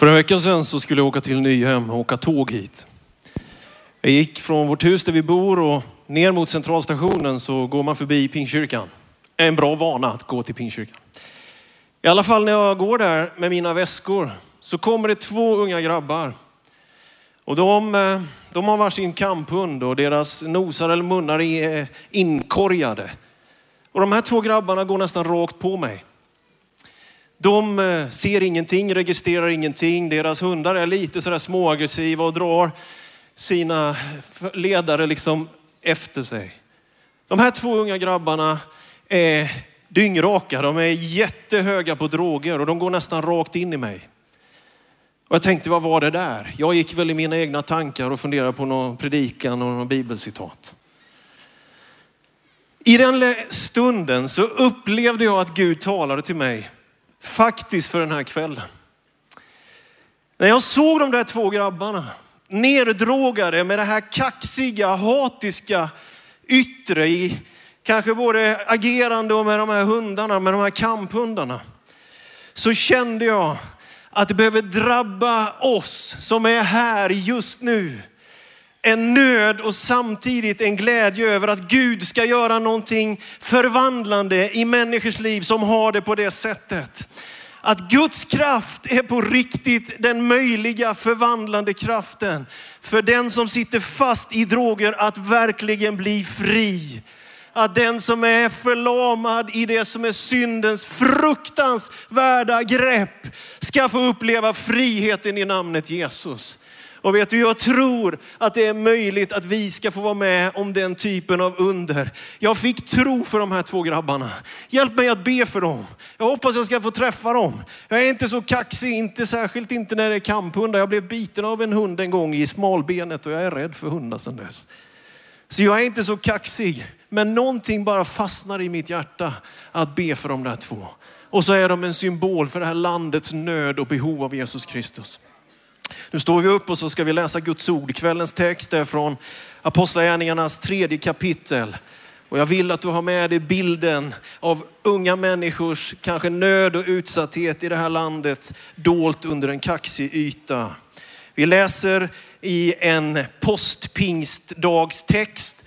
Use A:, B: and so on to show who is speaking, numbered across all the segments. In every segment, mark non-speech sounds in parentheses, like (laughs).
A: För en vecka sedan så skulle jag åka till Nyhem och åka tåg hit. Jag gick från vårt hus där vi bor och ner mot centralstationen så går man förbi Pingstkyrkan. En bra vana att gå till Pingstkyrkan. I alla fall när jag går där med mina väskor så kommer det två unga grabbar. Och de, eh, de har varsin kamphund och deras nosar eller munnar är inkorgade. Och de här två grabbarna går nästan rakt på mig. De eh, ser ingenting, registrerar ingenting. Deras hundar är lite sådär småaggressiva och drar sina ledare liksom efter sig. De här två unga grabbarna är dyngraka. De är jättehöga på droger och de går nästan rakt in i mig. Och jag tänkte, vad var det där? Jag gick väl i mina egna tankar och funderade på någon predikan och någon bibelcitat. I den stunden så upplevde jag att Gud talade till mig, faktiskt för den här kvällen. När jag såg de där två grabbarna, neddrogade med det här kaxiga, hatiska yttre i kanske både agerande och med de här hundarna, med de här kamphundarna. Så kände jag att det behöver drabba oss som är här just nu. En nöd och samtidigt en glädje över att Gud ska göra någonting förvandlande i människors liv som har det på det sättet. Att Guds kraft är på riktigt den möjliga förvandlande kraften för den som sitter fast i droger att verkligen bli fri att den som är förlamad i det som är syndens fruktansvärda grepp ska få uppleva friheten i namnet Jesus. Och vet du, jag tror att det är möjligt att vi ska få vara med om den typen av under. Jag fick tro för de här två grabbarna. Hjälp mig att be för dem. Jag hoppas jag ska få träffa dem. Jag är inte så kaxig, inte särskilt inte när det är kamphundar. Jag blev biten av en hund en gång i smalbenet och jag är rädd för hundar sedan dess. Så jag är inte så kaxig. Men någonting bara fastnar i mitt hjärta att be för de där två. Och så är de en symbol för det här landets nöd och behov av Jesus Kristus. Nu står vi upp och så ska vi läsa Guds ord. Kvällens text är från Apostlagärningarnas tredje kapitel. Och jag vill att du har med dig bilden av unga människors kanske nöd och utsatthet i det här landet dolt under en kaxig yta. Vi läser i en postpingstdagstext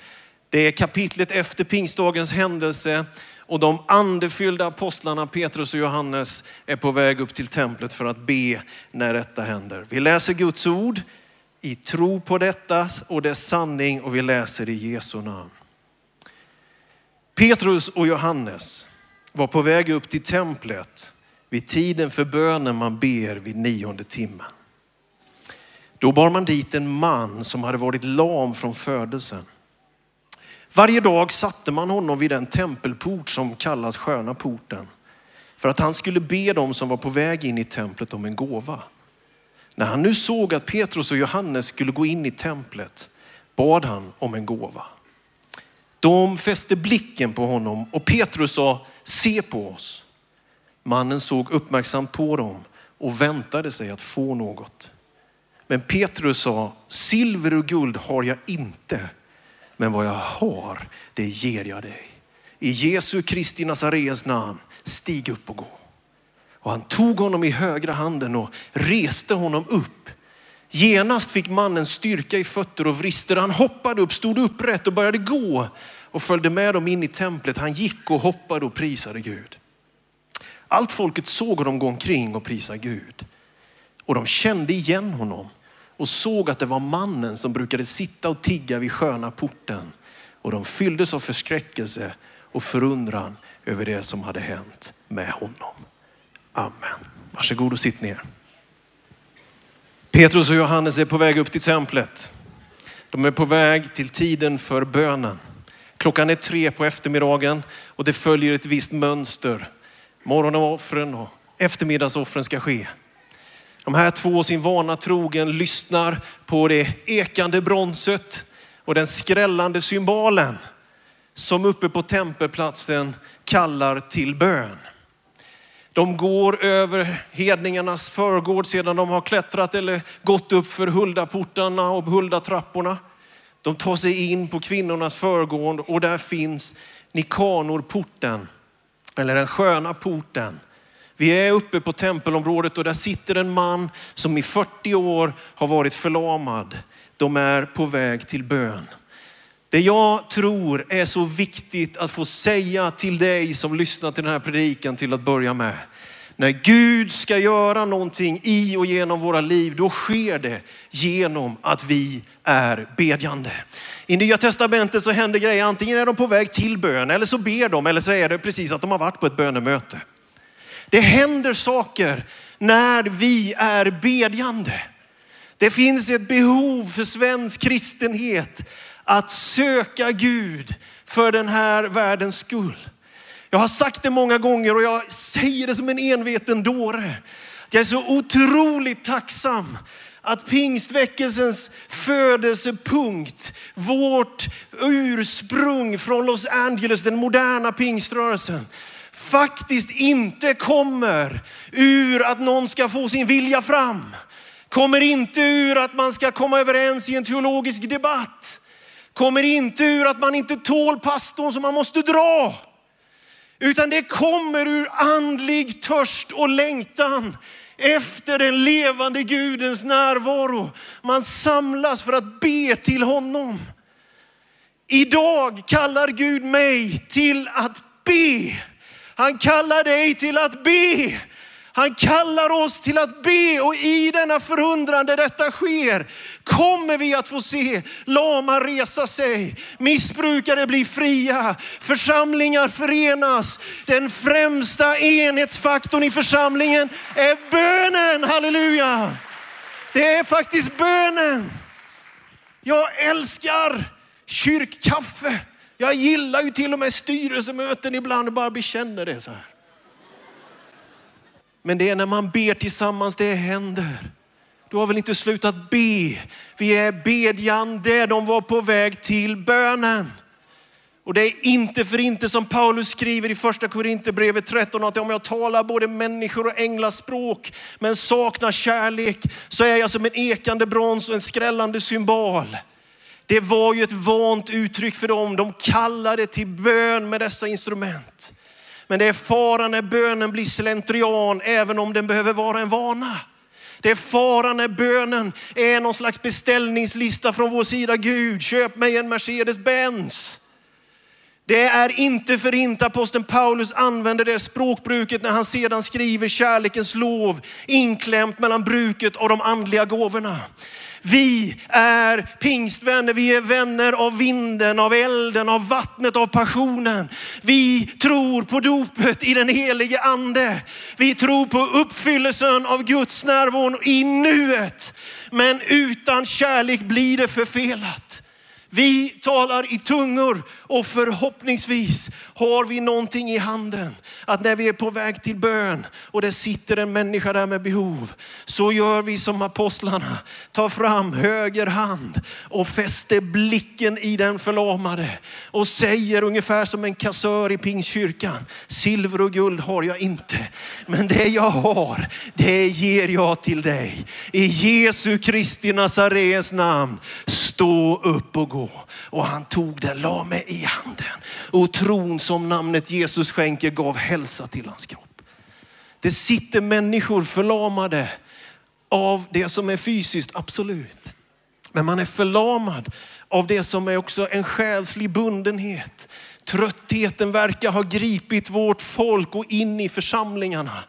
A: det är kapitlet efter pingstdagens händelse och de andefyllda apostlarna Petrus och Johannes är på väg upp till templet för att be när detta händer. Vi läser Guds ord i tro på detta och dess sanning och vi läser i Jesu namn. Petrus och Johannes var på väg upp till templet vid tiden för bönen man ber vid nionde timmen. Då bar man dit en man som hade varit lam från födelsen. Varje dag satte man honom vid den tempelport som kallas sköna porten för att han skulle be dem som var på väg in i templet om en gåva. När han nu såg att Petrus och Johannes skulle gå in i templet bad han om en gåva. De fäste blicken på honom och Petrus sa, se på oss. Mannen såg uppmärksamt på dem och väntade sig att få något. Men Petrus sa, silver och guld har jag inte men vad jag har, det ger jag dig. I Jesu Kristi Nazareens namn, stig upp och gå. Och han tog honom i högra handen och reste honom upp. Genast fick mannen styrka i fötter och vrister. Han hoppade upp, stod upprätt och började gå och följde med dem in i templet. Han gick och hoppade och prisade Gud. Allt folket såg honom gå omkring och prisa Gud. Och de kände igen honom och såg att det var mannen som brukade sitta och tigga vid sköna porten. Och de fylldes av förskräckelse och förundran över det som hade hänt med honom. Amen. Varsågod och sitt ner. Petrus och Johannes är på väg upp till templet. De är på väg till tiden för bönen. Klockan är tre på eftermiddagen och det följer ett visst mönster. Morgonoffren och eftermiddagsoffren ska ske. De här två sin vana trogen lyssnar på det ekande bronset och den skrällande symbolen som uppe på tempelplatsen kallar till bön. De går över hedningarnas förgård sedan de har klättrat eller gått upp för huldaportarna och huldatrapporna. De tar sig in på kvinnornas förgård och där finns Nikanorporten, eller den sköna porten vi är uppe på tempelområdet och där sitter en man som i 40 år har varit förlamad. De är på väg till bön. Det jag tror är så viktigt att få säga till dig som lyssnar till den här predikan till att börja med. När Gud ska göra någonting i och genom våra liv, då sker det genom att vi är bedjande. I Nya Testamentet så händer grejer, antingen är de på väg till bön eller så ber de eller så är det precis att de har varit på ett bönemöte. Det händer saker när vi är bedjande. Det finns ett behov för svensk kristenhet att söka Gud för den här världens skull. Jag har sagt det många gånger och jag säger det som en enveten dåre. Jag är så otroligt tacksam att pingstväckelsens födelsepunkt, vårt ursprung från Los Angeles, den moderna pingströrelsen, faktiskt inte kommer ur att någon ska få sin vilja fram. Kommer inte ur att man ska komma överens i en teologisk debatt. Kommer inte ur att man inte tål pastorn som man måste dra. Utan det kommer ur andlig törst och längtan efter den levande Gudens närvaro. Man samlas för att be till honom. Idag kallar Gud mig till att be. Han kallar dig till att be. Han kallar oss till att be och i denna förundran där detta sker kommer vi att få se lama resa sig, missbrukare bli fria, församlingar förenas. Den främsta enhetsfaktorn i församlingen är bönen, halleluja. Det är faktiskt bönen. Jag älskar kyrkkaffe. Jag gillar ju till och med styrelsemöten ibland och bara bekänner det så här. Men det är när man ber tillsammans det händer. Du har väl inte slutat be? Vi är bedjande. De var på väg till bönen. Och det är inte för inte som Paulus skriver i första Korinthierbrevet 13 att om jag talar både människor och änglaspråk men saknar kärlek så är jag som en ekande brons och en skrällande symbol. Det var ju ett vant uttryck för dem. De kallade till bön med dessa instrument. Men det är fara när bönen blir slentrian, även om den behöver vara en vana. Det är fara när bönen är någon slags beställningslista från vår sida. Gud, köp mig en Mercedes-Benz. Det är inte för inte aposteln Paulus använder det språkbruket när han sedan skriver kärlekens lov inklämt mellan bruket av de andliga gåvorna. Vi är pingstvänner, vi är vänner av vinden, av elden, av vattnet, av passionen. Vi tror på dopet i den helige ande. Vi tror på uppfyllelsen av Guds närvaro i nuet. Men utan kärlek blir det förfelat. Vi talar i tungor och förhoppningsvis har vi någonting i handen. Att när vi är på väg till bön och det sitter en människa där med behov så gör vi som apostlarna. Tar fram höger hand och fäster blicken i den förlamade och säger ungefär som en kassör i Pingstkyrkan. Silver och guld har jag inte, men det jag har, det ger jag till dig. I Jesu Kristi Nazarens namn, stå upp och gå. Och han tog den, la mig i handen. Och tron som namnet Jesus skänker gav hälsa till hans kropp. Det sitter människor förlamade av det som är fysiskt, absolut. Men man är förlamad av det som är också en själslig bundenhet. Tröttheten verkar ha gripit vårt folk och in i församlingarna.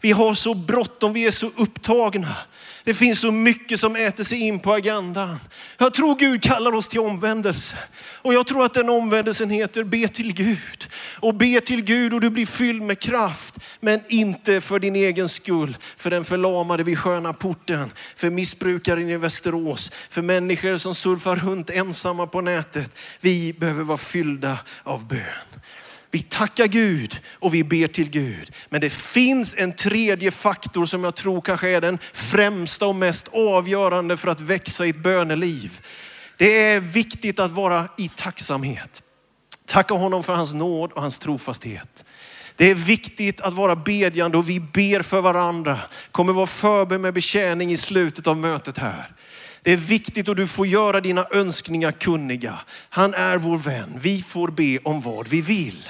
A: Vi har så bråttom, vi är så upptagna. Det finns så mycket som äter sig in på agendan. Jag tror Gud kallar oss till omvändelse. Och jag tror att den omvändelsen heter be till Gud. Och be till Gud och du blir fylld med kraft. Men inte för din egen skull. För den förlamade vid sköna porten. För missbrukaren i Västerås. För människor som surfar runt ensamma på nätet. Vi behöver vara fyllda av bön. Vi tackar Gud och vi ber till Gud. Men det finns en tredje faktor som jag tror kanske är den främsta och mest avgörande för att växa i ett böneliv. Det är viktigt att vara i tacksamhet. Tacka honom för hans nåd och hans trofasthet. Det är viktigt att vara bedjande och vi ber för varandra. Kommer vara förberedd med betjäning i slutet av mötet här. Det är viktigt och du får göra dina önskningar kunniga. Han är vår vän. Vi får be om vad vi vill.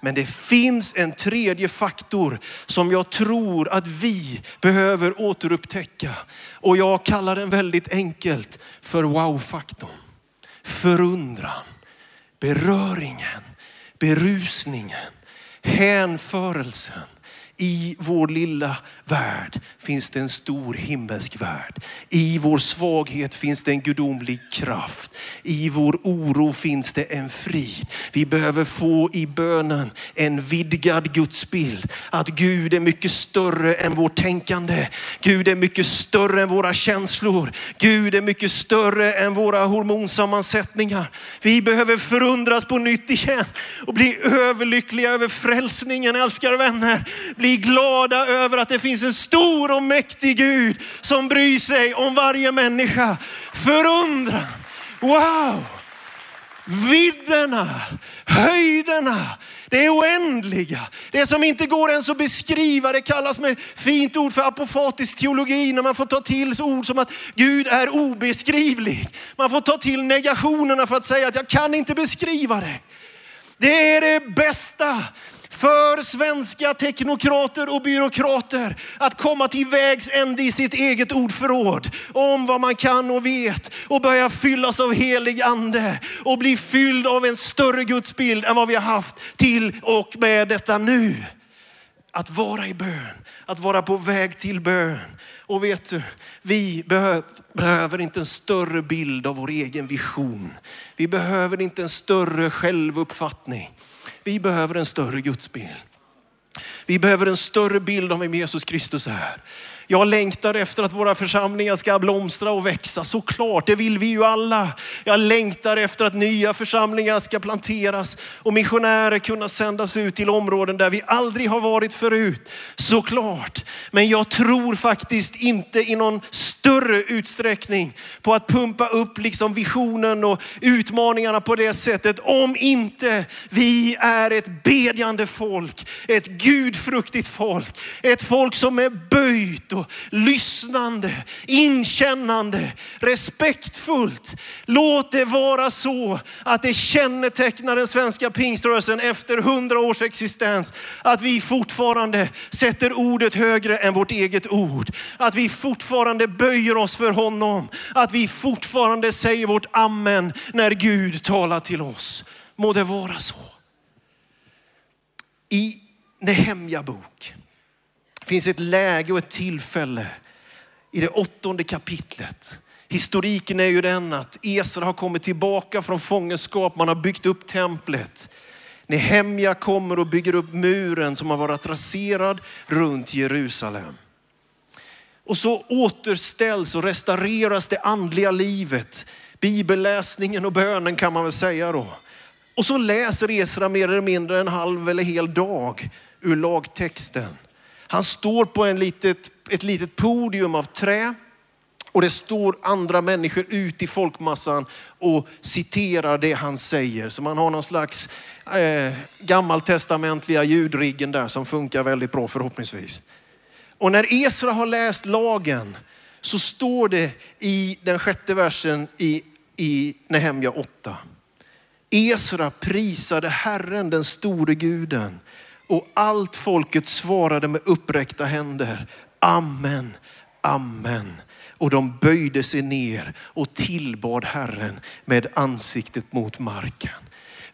A: Men det finns en tredje faktor som jag tror att vi behöver återupptäcka. Och jag kallar den väldigt enkelt för wow-faktorn. Förundran, beröringen, berusningen, hänförelsen i vår lilla värld finns det en stor himmelsk värld. I vår svaghet finns det en gudomlig kraft. I vår oro finns det en frid. Vi behöver få i bönen en vidgad gudsbild. Att Gud är mycket större än vårt tänkande. Gud är mycket större än våra känslor. Gud är mycket större än våra hormonsammansättningar. Vi behöver förundras på nytt igen och bli överlyckliga över frälsningen, älskade vänner. Bli glada över att det finns en stor och mäktig Gud som bryr sig om varje människa. Förundran, wow! Vidderna, höjderna, det oändliga. Det som inte går ens att beskriva. Det kallas med fint ord för apofatisk teologi när man får ta till ord som att Gud är obeskrivlig. Man får ta till negationerna för att säga att jag kan inte beskriva det. Det är det bästa för svenska teknokrater och byråkrater att komma till vägs ände i sitt eget ordförråd om vad man kan och vet och börja fyllas av helig ande och bli fylld av en större gudsbild än vad vi har haft till och med detta nu. Att vara i bön, att vara på väg till bön. Och vet du, vi behöver inte en större bild av vår egen vision. Vi behöver inte en större självuppfattning. Vi behöver en större gudsbild. Vi behöver en större bild av vem Jesus Kristus är. Jag längtar efter att våra församlingar ska blomstra och växa. Såklart, det vill vi ju alla. Jag längtar efter att nya församlingar ska planteras och missionärer kunna sändas ut till områden där vi aldrig har varit förut. Såklart. Men jag tror faktiskt inte i någon större utsträckning på att pumpa upp liksom visionen och utmaningarna på det sättet. Om inte vi är ett bedjande folk, ett gudfruktigt folk, ett folk som är böjt och lyssnande, inkännande, respektfullt. Låt det vara så att det kännetecknar den svenska pingströrelsen efter hundra års existens. Att vi fortfarande sätter ordet högre än vårt eget ord. Att vi fortfarande böjer oss för honom. Att vi fortfarande säger vårt amen när Gud talar till oss. Må det vara så. I Nehemja bok finns ett läge och ett tillfälle i det åttonde kapitlet. Historiken är ju den att Esra har kommit tillbaka från fångenskap. Man har byggt upp templet. Nehemja kommer och bygger upp muren som har varit raserad runt Jerusalem. Och så återställs och restaureras det andliga livet. Bibelläsningen och bönen kan man väl säga då. Och så läser Esra mer eller mindre en halv eller hel dag ur lagtexten. Han står på en litet, ett litet podium av trä och det står andra människor ut i folkmassan och citerar det han säger. Så man har någon slags eh, gammaltestamentliga ljudriggen där som funkar väldigt bra förhoppningsvis. Och när Esra har läst lagen så står det i den sjätte versen i, i Nehemja 8. Esra prisade Herren, den store guden. Och allt folket svarade med uppräckta händer. Amen, amen. Och de böjde sig ner och tillbad Herren med ansiktet mot marken.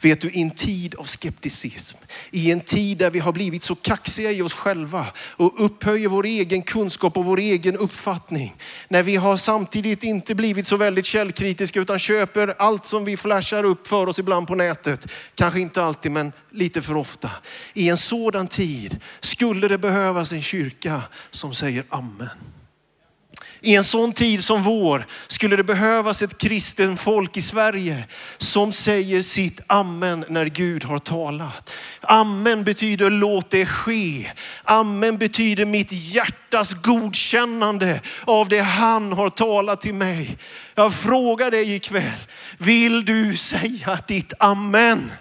A: Vet du, i en tid av skepticism, i en tid där vi har blivit så kaxiga i oss själva och upphöjer vår egen kunskap och vår egen uppfattning. När vi har samtidigt inte blivit så väldigt källkritiska utan köper allt som vi flashar upp för oss ibland på nätet. Kanske inte alltid, men lite för ofta. I en sådan tid skulle det behövas en kyrka som säger amen. I en sån tid som vår skulle det behövas ett kristen folk i Sverige som säger sitt amen när Gud har talat. Amen betyder låt det ske. Amen betyder mitt hjärtas godkännande av det han har talat till mig. Jag frågar dig ikväll, vill du säga ditt amen?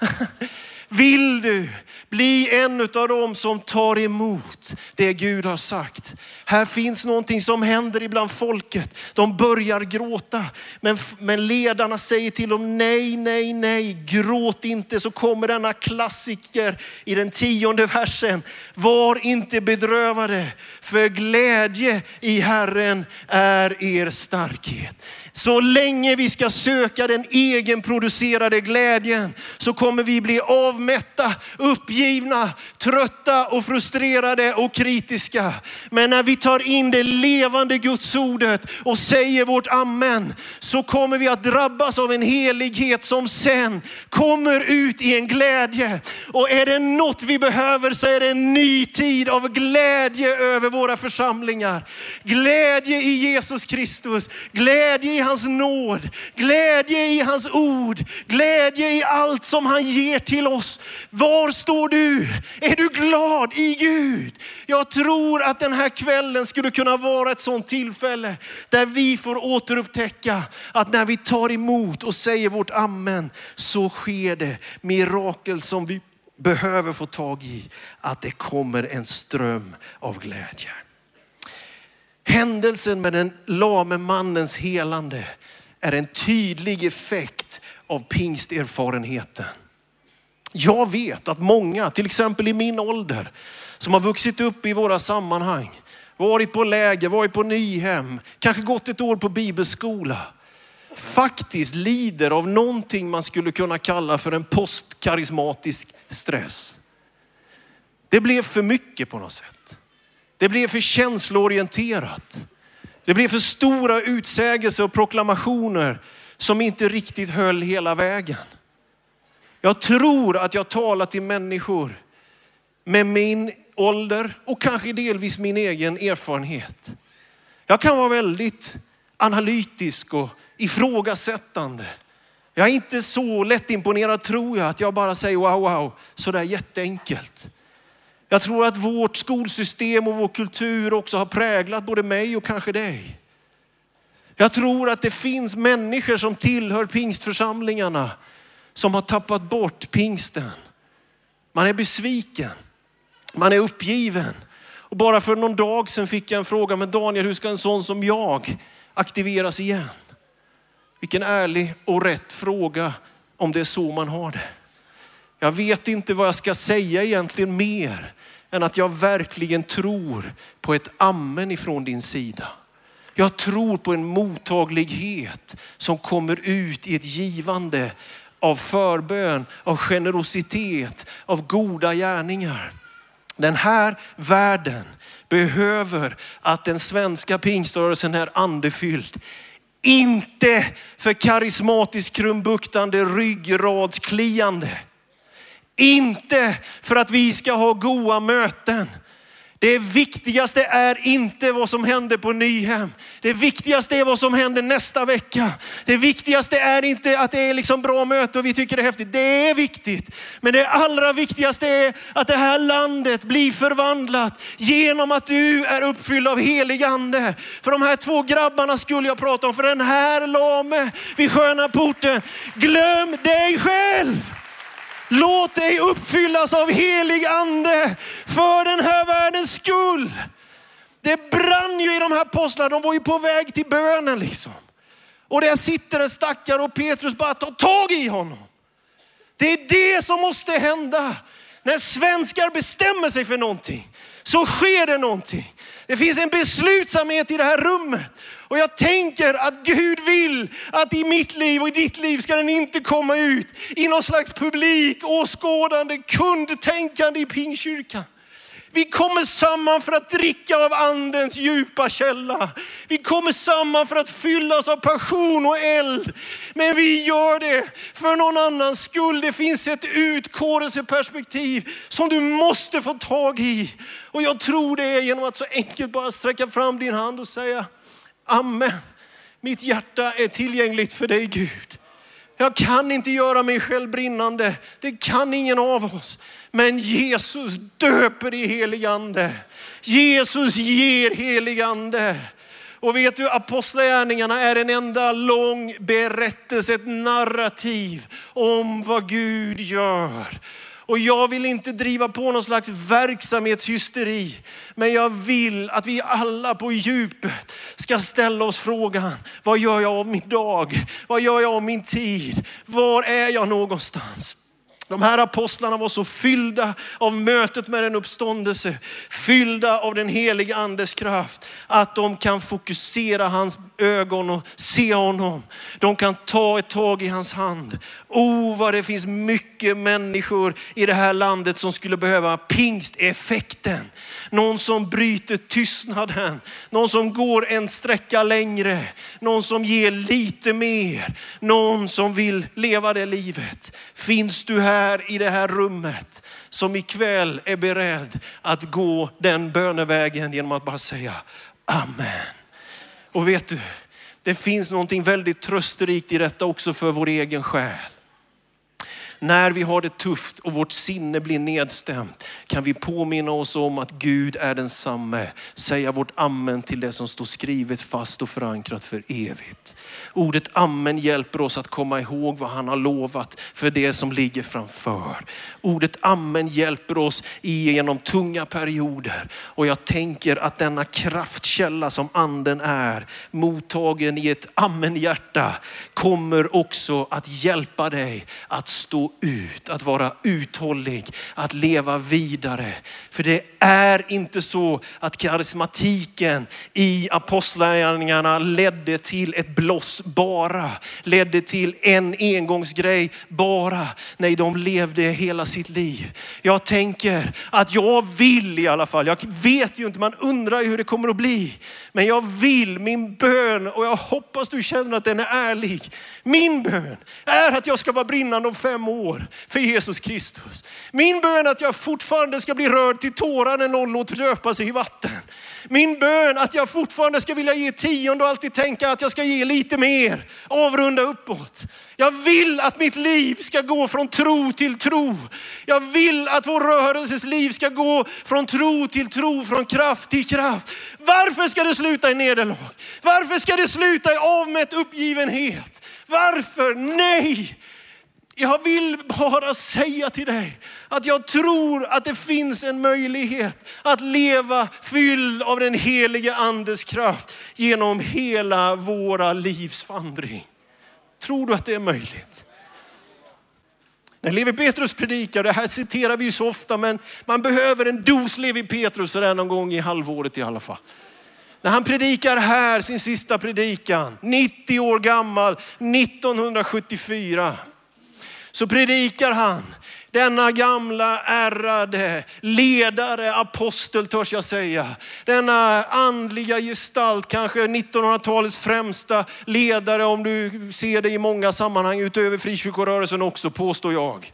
A: (laughs) Vill du bli en av dem som tar emot det Gud har sagt? Här finns någonting som händer ibland folket. De börjar gråta, men, men ledarna säger till dem nej, nej, nej, gråt inte. Så kommer denna klassiker i den tionde versen. Var inte bedrövade, för glädje i Herren är er starkhet. Så länge vi ska söka den egenproducerade glädjen så kommer vi bli avmätta, uppgivna, trötta och frustrerade och kritiska. Men när vi tar in det levande Gudsordet och säger vårt amen så kommer vi att drabbas av en helighet som sen kommer ut i en glädje. Och är det något vi behöver så är det en ny tid av glädje över våra församlingar. Glädje i Jesus Kristus, glädje i hans nåd, glädje i hans ord, glädje i allt som han ger till oss. Var står du? Är du glad i Gud? Jag tror att den här kvällen skulle kunna vara ett sånt tillfälle där vi får återupptäcka att när vi tar emot och säger vårt amen så sker det mirakel som vi behöver få tag i. Att det kommer en ström av glädje. Händelsen med den lame mannens helande är en tydlig effekt av pingsterfarenheten. Jag vet att många, till exempel i min ålder, som har vuxit upp i våra sammanhang, varit på läger, varit på Nyhem, kanske gått ett år på bibelskola, faktiskt lider av någonting man skulle kunna kalla för en postkarismatisk stress. Det blev för mycket på något sätt. Det blev för känsloorienterat. Det blev för stora utsägelser och proklamationer som inte riktigt höll hela vägen. Jag tror att jag talar till människor med min ålder och kanske delvis min egen erfarenhet. Jag kan vara väldigt analytisk och ifrågasättande. Jag är inte så lättimponerad tror jag att jag bara säger wow, wow, sådär jätteenkelt. Jag tror att vårt skolsystem och vår kultur också har präglat både mig och kanske dig. Jag tror att det finns människor som tillhör pingstförsamlingarna som har tappat bort pingsten. Man är besviken, man är uppgiven. Och bara för någon dag sedan fick jag en fråga, men Daniel hur ska en sån som jag aktiveras igen? Vilken ärlig och rätt fråga om det är så man har det. Jag vet inte vad jag ska säga egentligen mer än att jag verkligen tror på ett amen ifrån din sida. Jag tror på en mottaglighet som kommer ut i ett givande av förbön, av generositet, av goda gärningar. Den här världen behöver att den svenska pingströrelsen är andefylld. Inte för karismatiskt krumbuktande ryggradskliande inte för att vi ska ha goda möten. Det viktigaste är inte vad som händer på Nyhem. Det viktigaste är vad som händer nästa vecka. Det viktigaste är inte att det är liksom bra möte och vi tycker det är häftigt. Det är viktigt. Men det allra viktigaste är att det här landet blir förvandlat genom att du är uppfylld av helig ande. För de här två grabbarna skulle jag prata om. För den här lame vid sköna porten. Glöm dig själv. Låt dig uppfyllas av helig ande för den här världens skull. Det brann ju i de här apostlarna, de var ju på väg till bönen liksom. Och där sitter en stackare och Petrus bara tar tag i honom. Det är det som måste hända. När svenskar bestämmer sig för någonting så sker det någonting. Det finns en beslutsamhet i det här rummet. Och jag tänker att Gud vill att i mitt liv och i ditt liv ska den inte komma ut i någon slags publik, åskådande, kundtänkande i pingkyrkan. Vi kommer samman för att dricka av andens djupa källa. Vi kommer samman för att fyllas av passion och eld. Men vi gör det för någon annans skull. Det finns ett utkårelseperspektiv som du måste få tag i. Och jag tror det är genom att så enkelt bara sträcka fram din hand och säga Amen. Mitt hjärta är tillgängligt för dig Gud. Jag kan inte göra mig själv brinnande. Det kan ingen av oss. Men Jesus döper i helig ande. Jesus ger helig ande. Och vet du, apostlagärningarna är en enda lång berättelse, ett narrativ om vad Gud gör. Och jag vill inte driva på någon slags verksamhetshysteri. Men jag vill att vi alla på djupet ska ställa oss frågan, vad gör jag av min dag? Vad gör jag av min tid? Var är jag någonstans? De här apostlarna var så fyllda av mötet med den uppståndelse, fyllda av den heliga andes kraft, att de kan fokusera hans ögon och se honom. De kan ta ett tag i hans hand. Oh, vad det finns mycket människor i det här landet som skulle behöva pingsteffekten. Någon som bryter tystnaden, någon som går en sträcka längre, någon som ger lite mer, någon som vill leva det livet. Finns du här i det här rummet som ikväll är beredd att gå den bönevägen genom att bara säga Amen. Och vet du, det finns någonting väldigt trösterikt i detta också för vår egen själ. När vi har det tufft och vårt sinne blir nedstämt kan vi påminna oss om att Gud är densamme. Säga vårt amen till det som står skrivet fast och förankrat för evigt. Ordet amen hjälper oss att komma ihåg vad han har lovat för det som ligger framför. Ordet amen hjälper oss igenom tunga perioder. Och jag tänker att denna kraftkälla som anden är, mottagen i ett amen-hjärta, kommer också att hjälpa dig att stå ut, att vara uthållig, att leva vidare. För det är inte så att karismatiken i apostlagärningarna ledde till ett bloss bara, ledde till en engångsgrej bara. Nej, de levde hela sitt liv. Jag tänker att jag vill i alla fall, jag vet ju inte, man undrar hur det kommer att bli. Men jag vill, min bön, och jag hoppas du känner att den är ärlig. Min bön är att jag ska vara brinnande om fem år för Jesus Kristus. Min bön är att jag fortfarande ska bli rörd till tårar när någon låter döpa sig i vatten. Min bön är att jag fortfarande ska vilja ge tionde och alltid tänka att jag ska ge lite lite mer. Avrunda uppåt. Jag vill att mitt liv ska gå från tro till tro. Jag vill att vår rörelses liv ska gå från tro till tro, från kraft till kraft. Varför ska det sluta i nederlag? Varför ska det sluta i avmätt uppgivenhet? Varför? Nej! Jag vill bara säga till dig att jag tror att det finns en möjlighet att leva fylld av den helige andes kraft genom hela våra livs vandring. Tror du att det är möjligt? När Levi Petrus predikar, det här citerar vi ju så ofta, men man behöver en dos Levi Petrus sådär någon gång i halvåret i alla fall. När han predikar här, sin sista predikan, 90 år gammal, 1974, så predikar han denna gamla ärrade ledare, apostel törs jag säga. Denna andliga gestalt, kanske 1900-talets främsta ledare om du ser det i många sammanhang utöver frikyrkorörelsen också påstår jag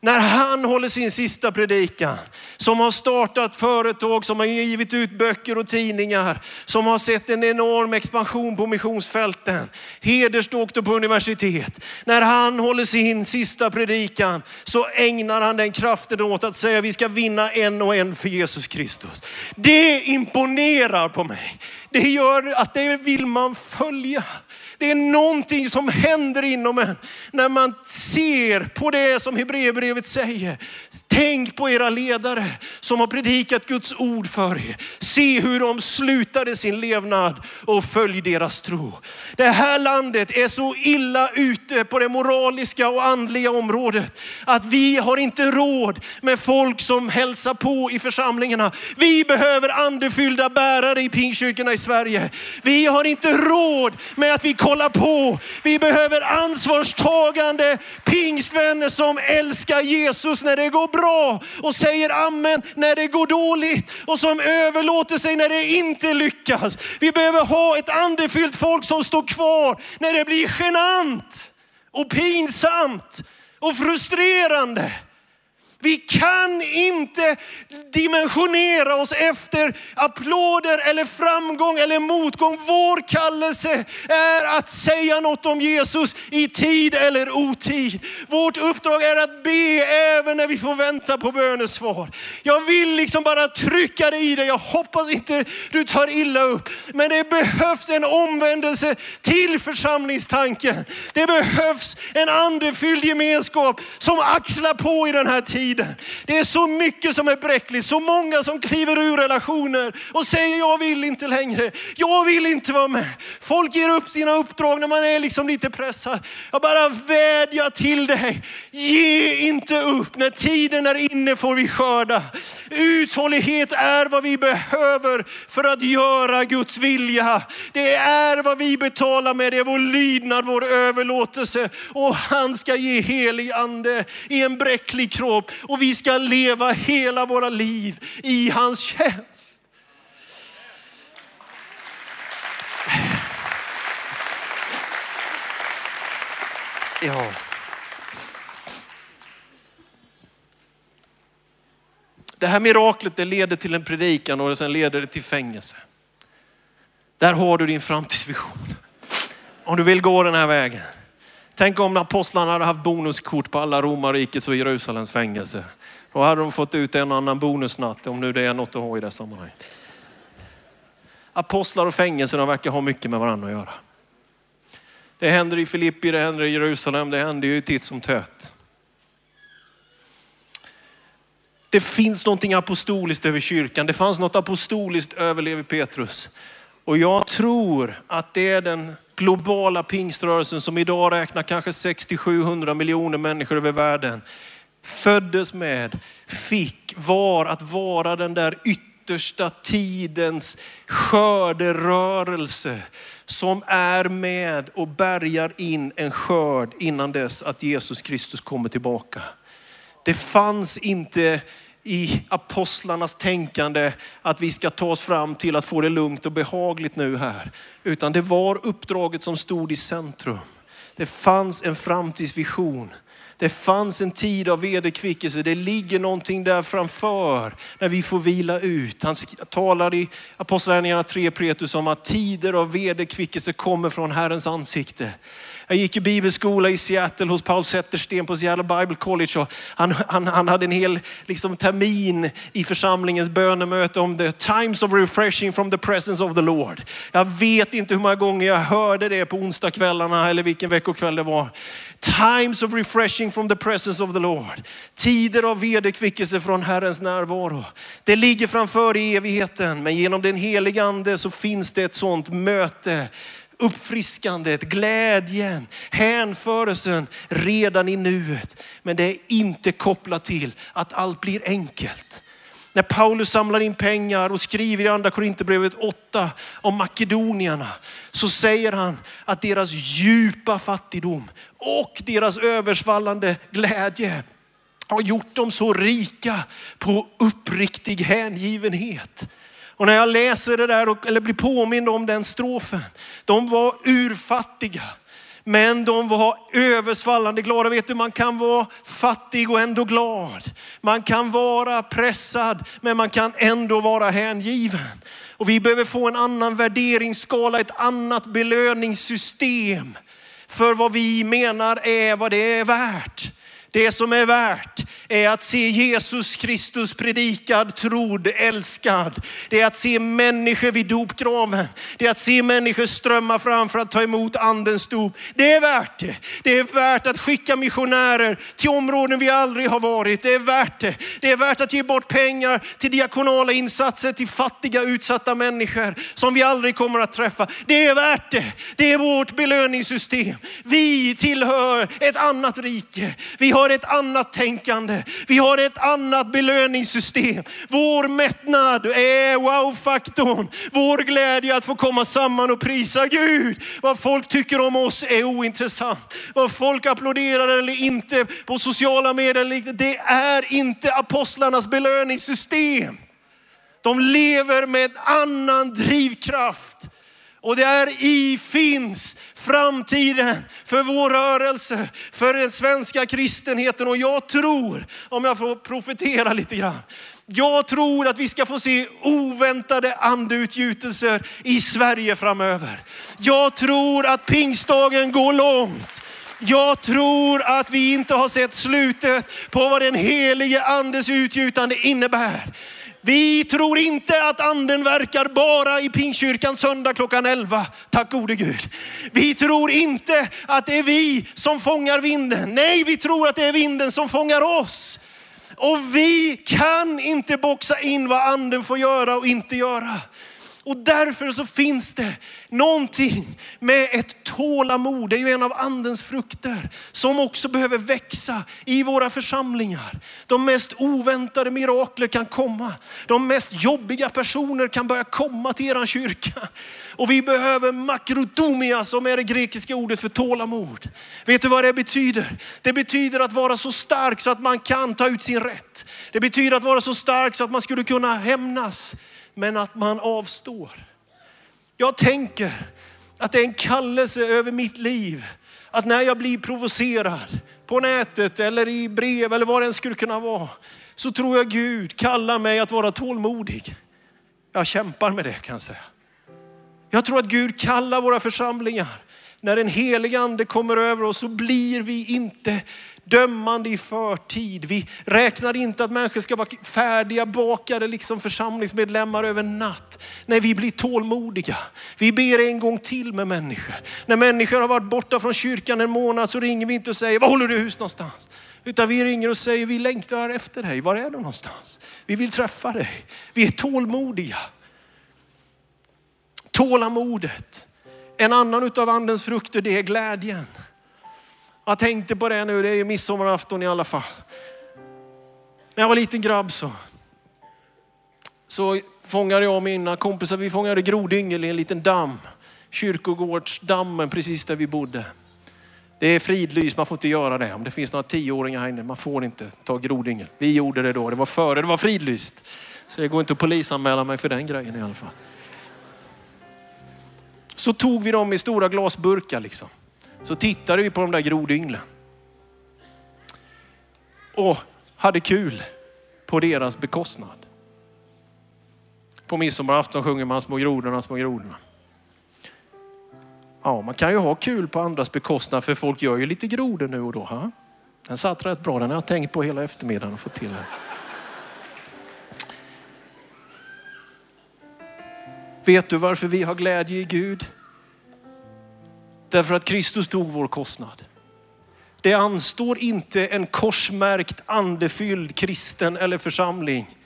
A: när han håller sin sista predikan, som har startat företag, som har givit ut böcker och tidningar, som har sett en enorm expansion på missionsfälten, hedersdoktor på universitet. När han håller sin sista predikan så ägnar han den kraften åt att säga vi ska vinna en och en för Jesus Kristus. Det imponerar på mig. Det gör att det vill man följa. Det är någonting som händer inom en när man ser på det som Hebreerbrevet säger. Tänk på era ledare som har predikat Guds ord för er. Se hur de slutade sin levnad och följ deras tro. Det här landet är så illa ute på det moraliska och andliga området att vi har inte råd med folk som hälsar på i församlingarna. Vi behöver andefyllda bärare i pingkyrkorna i Sverige. Vi har inte råd med att vi kolla på. Vi behöver ansvarstagande pingstvänner som älskar Jesus när det går bra och säger amen när det går dåligt och som överlåter sig när det inte lyckas. Vi behöver ha ett andefyllt folk som står kvar när det blir genant och pinsamt och frustrerande. Vi kan inte dimensionera oss efter applåder eller framgång eller motgång. Vår kallelse är att säga något om Jesus i tid eller otid. Vårt uppdrag är att be även när vi får vänta på bönesvar. Jag vill liksom bara trycka det i dig. Jag hoppas inte du tar illa upp. Men det behövs en omvändelse till församlingstanken. Det behövs en andefylld gemenskap som axlar på i den här tiden tiden. Det är så mycket som är bräckligt, så många som kliver ur relationer och säger jag vill inte längre. Jag vill inte vara med. Folk ger upp sina uppdrag när man är liksom lite pressad. Jag bara vädjar till dig. Ge inte upp. När tiden är inne får vi skörda. Uthållighet är vad vi behöver för att göra Guds vilja. Det är vad vi betalar med. Det är vår lydnad, vår överlåtelse. Och han ska ge helig ande i en bräcklig kropp. Och vi ska leva hela våra liv i hans tjänst. Ja. Det här miraklet det leder till en predikan och sen leder det till fängelse. Där har du din framtidsvision. Om du vill gå den här vägen. Tänk om apostlarna hade haft bonuskort på alla romarrikets och Jerusalems fängelse. Då hade de fått ut en annan bonusnatt, om nu det är något att ha i det sammanhanget. Apostlar och fängelser, de verkar ha mycket med varandra att göra. Det händer i Filippi, det händer i Jerusalem, det händer ju titt som tätt. Det finns någonting apostoliskt över kyrkan. Det fanns något apostoliskt över Levi Petrus. Och jag tror att det är den globala pingströrelsen som idag räknar kanske 60-700 miljoner människor över världen. Föddes med, fick, var att vara den där yttersta tidens skörderörelse som är med och bärgar in en skörd innan dess att Jesus Kristus kommer tillbaka. Det fanns inte i apostlarnas tänkande att vi ska ta oss fram till att få det lugnt och behagligt nu här. Utan det var uppdraget som stod i centrum. Det fanns en framtidsvision. Det fanns en tid av vederkvickelse. Det ligger någonting där framför när vi får vila ut. Han talar i Apostlagärningarna 3 Petrus om att tider av vederkvickelse kommer från Herrens ansikte. Jag gick i bibelskola i Seattle hos Paul Zettersten på Seattle Bible College. Och han, han, han hade en hel liksom, termin i församlingens bönemöte om the times of refreshing from the presence of the Lord. Jag vet inte hur många gånger jag hörde det på onsdagskvällarna eller vilken veckokväll det var. Times of refreshing from the presence of the Lord. Tider av vederkvickelse från Herrens närvaro. Det ligger framför i evigheten, men genom den helige ande så finns det ett sådant möte uppfriskandet, glädjen, hänförelsen redan i nuet. Men det är inte kopplat till att allt blir enkelt. När Paulus samlar in pengar och skriver i andra Korinthierbrevet 8 om makedonierna så säger han att deras djupa fattigdom och deras översvallande glädje har gjort dem så rika på uppriktig hängivenhet. Och när jag läser det där, eller blir påmind om den strofen, de var urfattiga. Men de var översvallande glada. Vet du, man kan vara fattig och ändå glad. Man kan vara pressad, men man kan ändå vara hängiven. Och vi behöver få en annan värderingsskala, ett annat belöningssystem för vad vi menar är vad det är värt. Det som är värt är att se Jesus Kristus predikad, trodd, älskad. Det är att se människor vid dopgraven. Det är att se människor strömma fram för att ta emot andens dop. Det är värt det. Det är värt att skicka missionärer till områden vi aldrig har varit. Det är värt det. Det är värt att ge bort pengar till diakonala insatser till fattiga utsatta människor som vi aldrig kommer att träffa. Det är värt det. Det är vårt belöningssystem. Vi tillhör ett annat rike. Vi har ett annat tänkande. Vi har ett annat belöningssystem. Vår mättnad är wow-faktorn. Vår glädje att få komma samman och prisa Gud. Vad folk tycker om oss är ointressant. Vad folk applåderar eller inte på sociala medier, det är inte apostlarnas belöningssystem. De lever med en annan drivkraft. Och där i finns framtiden för vår rörelse, för den svenska kristenheten. Och jag tror, om jag får profetera lite grann, jag tror att vi ska få se oväntade andeutgjutelser i Sverige framöver. Jag tror att pingstdagen går långt. Jag tror att vi inte har sett slutet på vad den helige andes utgjutande innebär. Vi tror inte att anden verkar bara i Pingstkyrkan söndag klockan 11. Tack gode Gud. Vi tror inte att det är vi som fångar vinden. Nej, vi tror att det är vinden som fångar oss. Och vi kan inte boxa in vad anden får göra och inte göra. Och därför så finns det någonting med ett tålamod. Det är ju en av andens frukter som också behöver växa i våra församlingar. De mest oväntade mirakler kan komma. De mest jobbiga personer kan börja komma till er kyrka. Och vi behöver makrotomia som är det grekiska ordet för tålamod. Vet du vad det betyder? Det betyder att vara så stark så att man kan ta ut sin rätt. Det betyder att vara så stark så att man skulle kunna hämnas men att man avstår. Jag tänker att det är en kallelse över mitt liv. Att när jag blir provocerad på nätet eller i brev eller vad det än skulle kunna vara. Så tror jag Gud kallar mig att vara tålmodig. Jag kämpar med det kan jag säga. Jag tror att Gud kallar våra församlingar. När en helig ande kommer över oss så blir vi inte dömande i förtid. Vi räknar inte att människor ska vara färdiga, bakade liksom församlingsmedlemmar över natt. Nej, vi blir tålmodiga. Vi ber en gång till med människor. När människor har varit borta från kyrkan en månad så ringer vi inte och säger, var håller du hus någonstans? Utan vi ringer och säger, vi längtar efter dig. Var är du någonstans? Vi vill träffa dig. Vi är tålmodiga. Tålamodet. En annan av andens frukter det är glädjen. Jag tänkte på det nu, det är ju midsommarafton i alla fall. När jag var liten grabb så, så fångade jag och mina kompisar, vi fångade grodyngel i en liten damm. Kyrkogårdsdammen precis där vi bodde. Det är fridlys, man får inte göra det. Om det finns några tioåringar här inne, man får inte ta grodyngel. Vi gjorde det då, det var före, det var fridlyst. Så det går inte att polisanmäla mig för den grejen i alla fall. Så tog vi dem i stora glasburkar liksom. Så tittade vi på de där grodynglen. Och hade kul på deras bekostnad. På midsommarafton sjunger man små grodorna, små grodorna. Ja, man kan ju ha kul på andras bekostnad för folk gör ju lite grodor nu och då. Ha? Den satt rätt bra, den har jag tänkt på hela eftermiddagen och fått till den. Vet du varför vi har glädje i Gud? Därför att Kristus tog vår kostnad. Det anstår inte en korsmärkt andefylld kristen eller församling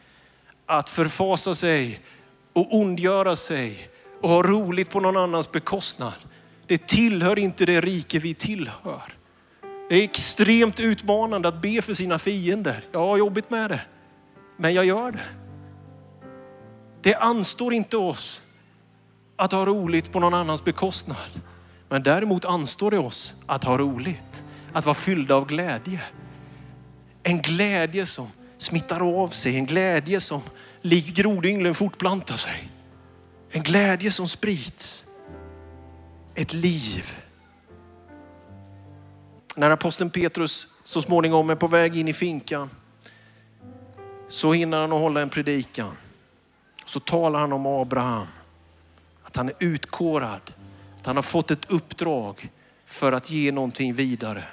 A: att förfasa sig och ondgöra sig och ha roligt på någon annans bekostnad. Det tillhör inte det rike vi tillhör. Det är extremt utmanande att be för sina fiender. Jag har jobbigt med det, men jag gör det. Det anstår inte oss att ha roligt på någon annans bekostnad. Men däremot anstår det oss att ha roligt, att vara fyllda av glädje. En glädje som smittar av sig, en glädje som likt grodynglen fortplantar sig. En glädje som sprids. Ett liv. När aposteln Petrus så småningom är på väg in i finkan så hinner han att hålla en predikan. Så talar han om Abraham, att han är utkårad han har fått ett uppdrag för att ge någonting vidare.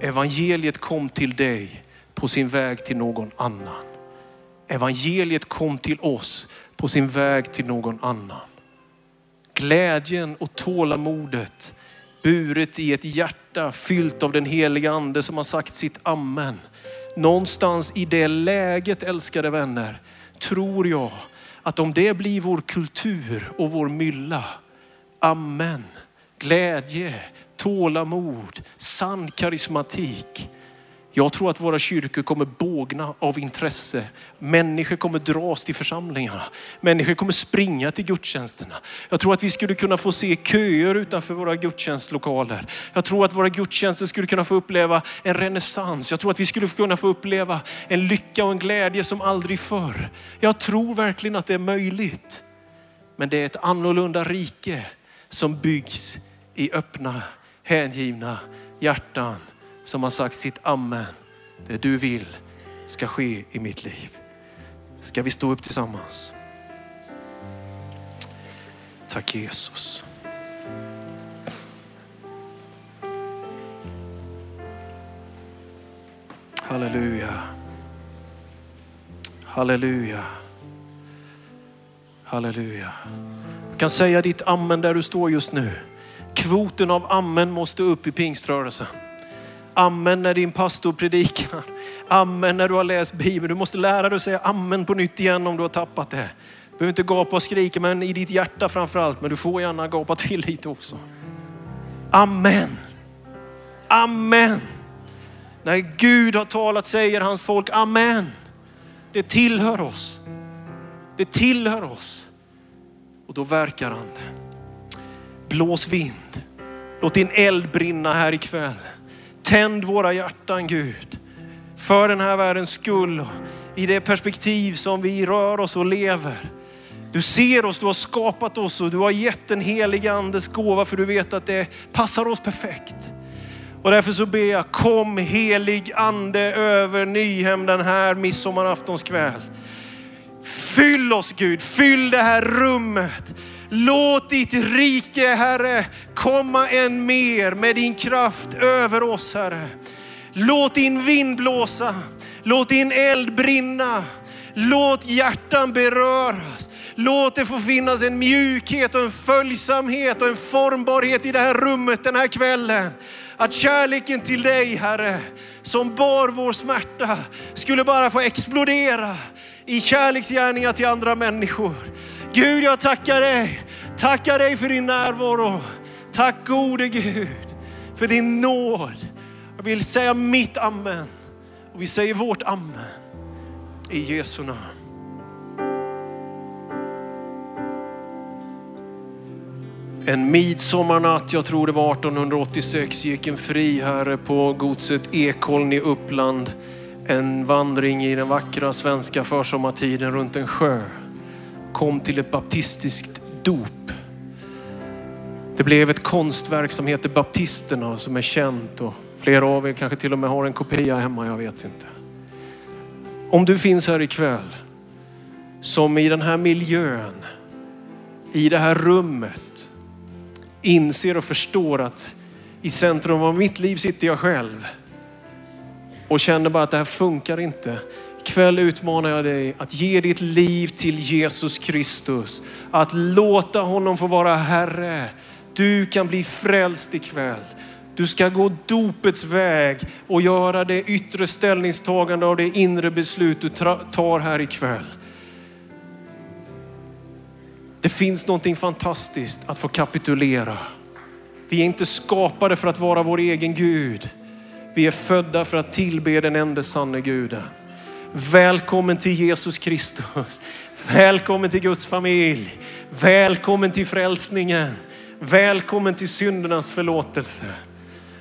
A: Evangeliet kom till dig på sin väg till någon annan. Evangeliet kom till oss på sin väg till någon annan. Glädjen och tålamodet buret i ett hjärta fyllt av den heliga ande som har sagt sitt amen. Någonstans i det läget älskade vänner tror jag att om det blir vår kultur och vår mylla amen, glädje, tålamod, sann karismatik. Jag tror att våra kyrkor kommer bågna av intresse. Människor kommer dras till församlingarna. Människor kommer springa till gudstjänsterna. Jag tror att vi skulle kunna få se köer utanför våra gudstjänstlokaler. Jag tror att våra gudstjänster skulle kunna få uppleva en renässans. Jag tror att vi skulle kunna få uppleva en lycka och en glädje som aldrig förr. Jag tror verkligen att det är möjligt. Men det är ett annorlunda rike som byggs i öppna, hängivna hjärtan som har sagt sitt amen. Det du vill ska ske i mitt liv. Ska vi stå upp tillsammans? Tack Jesus. Halleluja. Halleluja. Halleluja kan säga ditt amen där du står just nu. Kvoten av amen måste upp i pingströrelsen. Amen när din pastor predikar. Amen när du har läst Bibeln. Du måste lära dig att säga amen på nytt igen om du har tappat det. Du behöver inte gapa och skrika, men i ditt hjärta framför allt. Men du får gärna gapa till lite också. Amen. Amen. När Gud har talat säger hans folk amen. Det tillhör oss. Det tillhör oss. Och då verkar anden. Blås vind. Låt din eld brinna här ikväll. Tänd våra hjärtan Gud. För den här världens skull. I det perspektiv som vi rör oss och lever. Du ser oss, du har skapat oss och du har gett den helige andes gåva för du vet att det passar oss perfekt. Och därför så ber jag, kom helig ande över Nyhem den här midsommaraftonskväll. Fyll oss Gud, fyll det här rummet. Låt ditt rike Herre komma än mer med din kraft över oss Herre. Låt din vind blåsa, låt din eld brinna. Låt hjärtan beröras. Låt det få finnas en mjukhet och en följsamhet och en formbarhet i det här rummet den här kvällen. Att kärleken till dig Herre, som bar vår smärta, skulle bara få explodera i kärleksgärningar till andra människor. Gud, jag tackar dig. Tackar dig för din närvaro. Tack gode Gud för din nåd. Jag vill säga mitt amen och vi säger vårt amen i Jesu namn. En midsommarnatt, jag tror det var 1886, gick en friherre på godset Ekholm i Uppland en vandring i den vackra svenska försommartiden runt en sjö. Kom till ett baptistiskt dop. Det blev ett konstverk som heter Baptisterna som är känt och flera av er kanske till och med har en kopia hemma, jag vet inte. Om du finns här ikväll som i den här miljön, i det här rummet inser och förstår att i centrum av mitt liv sitter jag själv och känner bara att det här funkar inte. Ikväll utmanar jag dig att ge ditt liv till Jesus Kristus. Att låta honom få vara Herre. Du kan bli frälst ikväll. Du ska gå dopets väg och göra det yttre ställningstagande av det inre beslut du tar här ikväll. Det finns någonting fantastiskt att få kapitulera. Vi är inte skapade för att vara vår egen Gud. Vi är födda för att tillbe den enda sanne guden. Välkommen till Jesus Kristus. Välkommen till Guds familj. Välkommen till frälsningen. Välkommen till syndernas förlåtelse.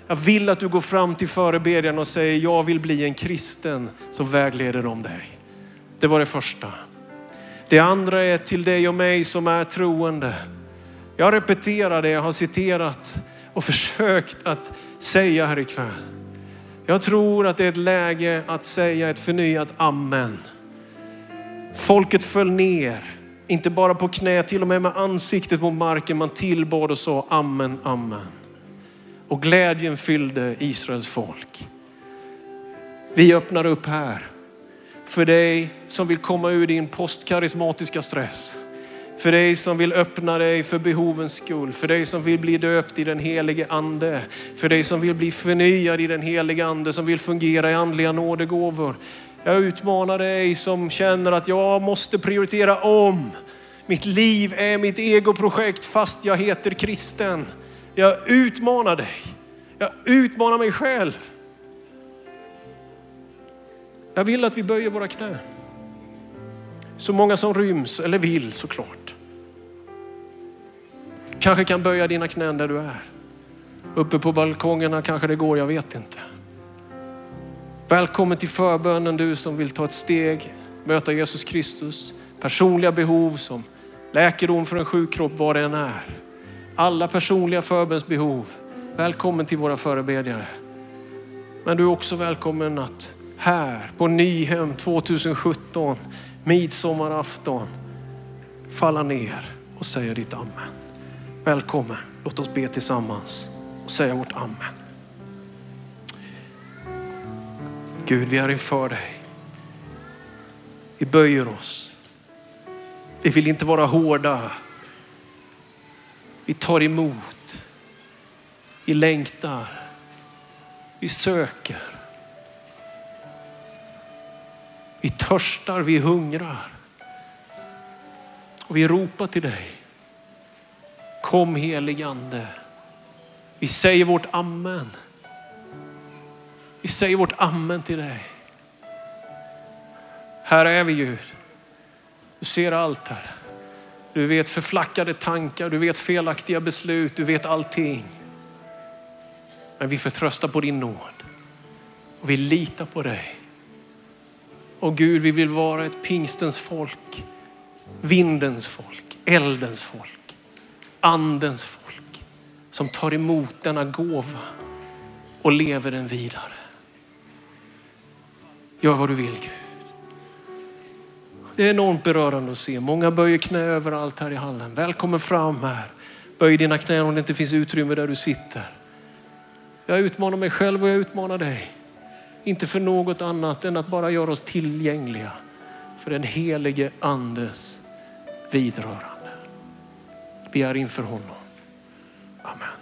A: Jag vill att du går fram till förebedjan och säger, jag vill bli en kristen som vägleder om dig. Det var det första. Det andra är till dig och mig som är troende. Jag repeterar det jag har citerat och försökt att säga här ikväll. Jag tror att det är ett läge att säga ett förnyat amen. Folket föll ner, inte bara på knä, till och med med ansiktet mot marken. Man tillbad och sa amen, amen. Och glädjen fyllde Israels folk. Vi öppnar upp här för dig som vill komma ur din postkarismatiska stress. För dig som vill öppna dig för behovens skull. För dig som vill bli döpt i den helige ande. För dig som vill bli förnyad i den helige ande. Som vill fungera i andliga nådegåvor. Jag utmanar dig som känner att jag måste prioritera om. Mitt liv är mitt egoprojekt fast jag heter kristen. Jag utmanar dig. Jag utmanar mig själv. Jag vill att vi böjer våra knä. Så många som ryms eller vill såklart. Kanske kan böja dina knän där du är. Uppe på balkongerna kanske det går, jag vet inte. Välkommen till förbönen du som vill ta ett steg, möta Jesus Kristus. Personliga behov som läkedom för en sjuk kropp, vad det än är. Alla personliga förbönsbehov. Välkommen till våra förebedjare. Men du är också välkommen att här på Nyhem 2017 midsommarafton falla ner och säga ditt amen. Välkommen, låt oss be tillsammans och säga vårt amen. Gud, vi är inför dig. Vi böjer oss. Vi vill inte vara hårda. Vi tar emot. Vi längtar. Vi söker. Vi törstar, vi hungrar. Och vi ropar till dig. Kom heligande. Vi säger vårt amen. Vi säger vårt amen till dig. Här är vi Gud. Du ser allt här. Du vet förflackade tankar, du vet felaktiga beslut, du vet allting. Men vi förtröstar på din nåd och vi litar på dig. Och Gud, vi vill vara ett pingstens folk, vindens folk, eldens folk, andens folk som tar emot denna gåva och lever den vidare. Gör vad du vill Gud. Det är enormt berörande att se. Många böjer knä överallt här i hallen. Välkommen fram här. Böj dina knän om det inte finns utrymme där du sitter. Jag utmanar mig själv och jag utmanar dig. Inte för något annat än att bara göra oss tillgängliga för den helige andes vidröra. Vi är inför honom. Amen.